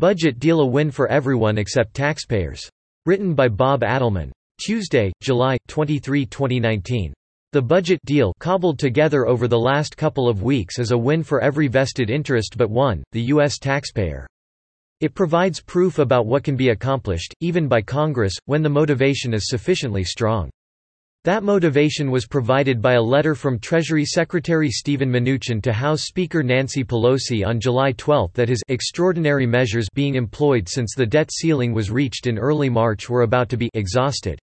Budget deal a win for everyone except taxpayers. Written by Bob Adelman. Tuesday, July 23, 2019. The budget deal cobbled together over the last couple of weeks is a win for every vested interest but one, the U.S. taxpayer. It provides proof about what can be accomplished, even by Congress, when the motivation is sufficiently strong. That motivation was provided by a letter from Treasury Secretary Steven Mnuchin to House Speaker Nancy Pelosi on July 12 that his extraordinary measures being employed since the debt ceiling was reached in early March were about to be exhausted.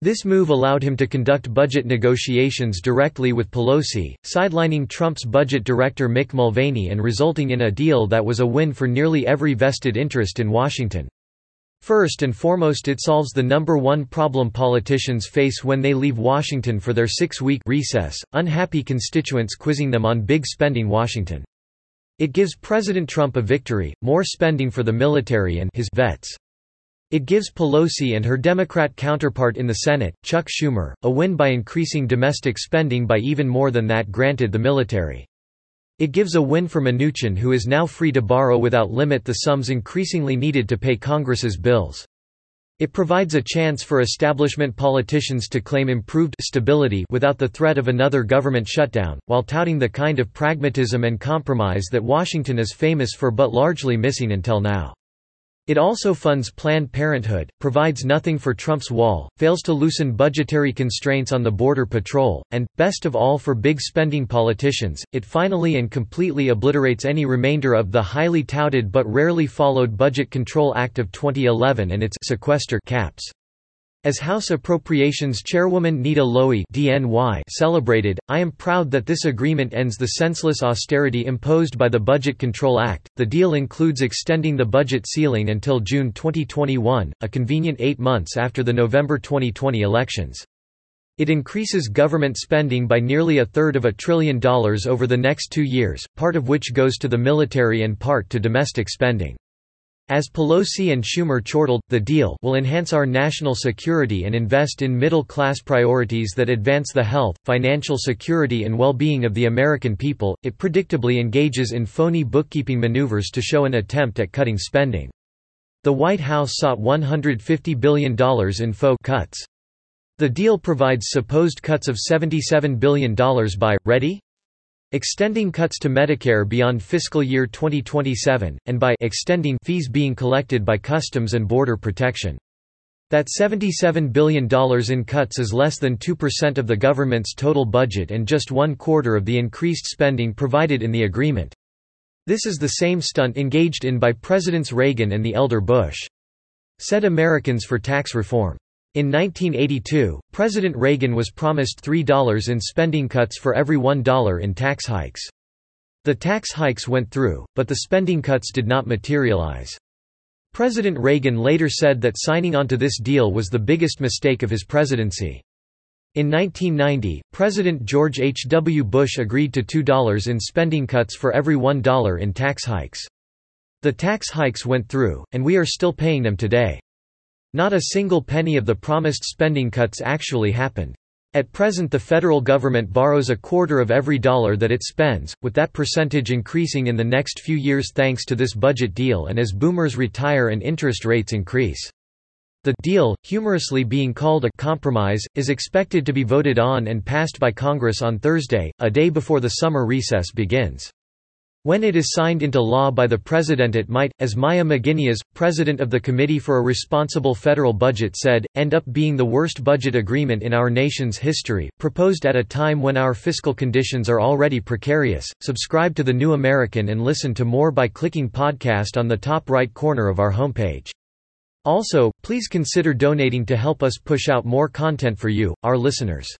This move allowed him to conduct budget negotiations directly with Pelosi, sidelining Trump's budget director Mick Mulvaney and resulting in a deal that was a win for nearly every vested interest in Washington. First and foremost it solves the number one problem politicians face when they leave Washington for their six-week recess, unhappy constituents quizzing them on big spending Washington. It gives President Trump a victory, more spending for the military and his vets. It gives Pelosi and her Democrat counterpart in the Senate, Chuck Schumer, a win by increasing domestic spending by even more than that granted the military. It gives a win for Mnuchin who is now free to borrow without limit the sums increasingly needed to pay Congress's bills. It provides a chance for establishment politicians to claim improved stability without the threat of another government shutdown, while touting the kind of pragmatism and compromise that Washington is famous for but largely missing until now. It also funds Planned Parenthood, provides nothing for Trump's wall, fails to loosen budgetary constraints on the Border Patrol, and, best of all for big spending politicians, it finally and completely obliterates any remainder of the highly touted but rarely followed Budget Control Act of 2011 and its sequester caps. As House Appropriations Chairwoman Nita Lowey DNY celebrated, I am proud that this agreement ends the senseless austerity imposed by the Budget Control Act. The deal includes extending the budget ceiling until June 2021, a convenient eight months after the November 2020 elections. It increases government spending by nearly a third of a trillion dollars over the next two years, part of which goes to the military and part to domestic spending. As Pelosi and Schumer chortled, the deal will enhance our national security and invest in middle-class priorities that advance the health, financial security and well-being of the American people. It predictably engages in phony bookkeeping maneuvers to show an attempt at cutting spending. The White House sought $150 billion in faux cuts. The deal provides supposed cuts of $77 billion by, ready? Extending cuts to Medicare beyond fiscal year 2027, and by extending fees being collected by Customs and Border Protection. That $77 billion in cuts is less than 2% of the government's total budget and just one quarter of the increased spending provided in the agreement. This is the same stunt engaged in by Presidents Reagan and the elder Bush. Said Americans for Tax Reform. In 1982, President Reagan was promised $3 in spending cuts for every $1 in tax hikes. The tax hikes went through, but the spending cuts did not materialize. President Reagan later said that signing onto this deal was the biggest mistake of his presidency. In 1990, President George H. W. Bush agreed to $2 in spending cuts for every $1 in tax hikes. The tax hikes went through, and we are still paying them today. Not a single penny of the promised spending cuts actually happened. At present the federal government borrows a quarter of every dollar that it spends, with that percentage increasing in the next few years thanks to this budget deal and as boomers retire and interest rates increase. The deal, humorously being called a compromise, is expected to be voted on and passed by Congress on Thursday, a day before the summer recess begins. When it is signed into law by the President it might, as Maya MacGuineas, President of the Committee for a Responsible Federal Budget said, end up being the worst budget agreement in our nation's history, proposed at a time when our fiscal conditions are already precarious. Subscribe to The New American and listen to more by clicking podcast on the top right corner of our homepage. Also, please consider donating to help us push out more content for you, our listeners.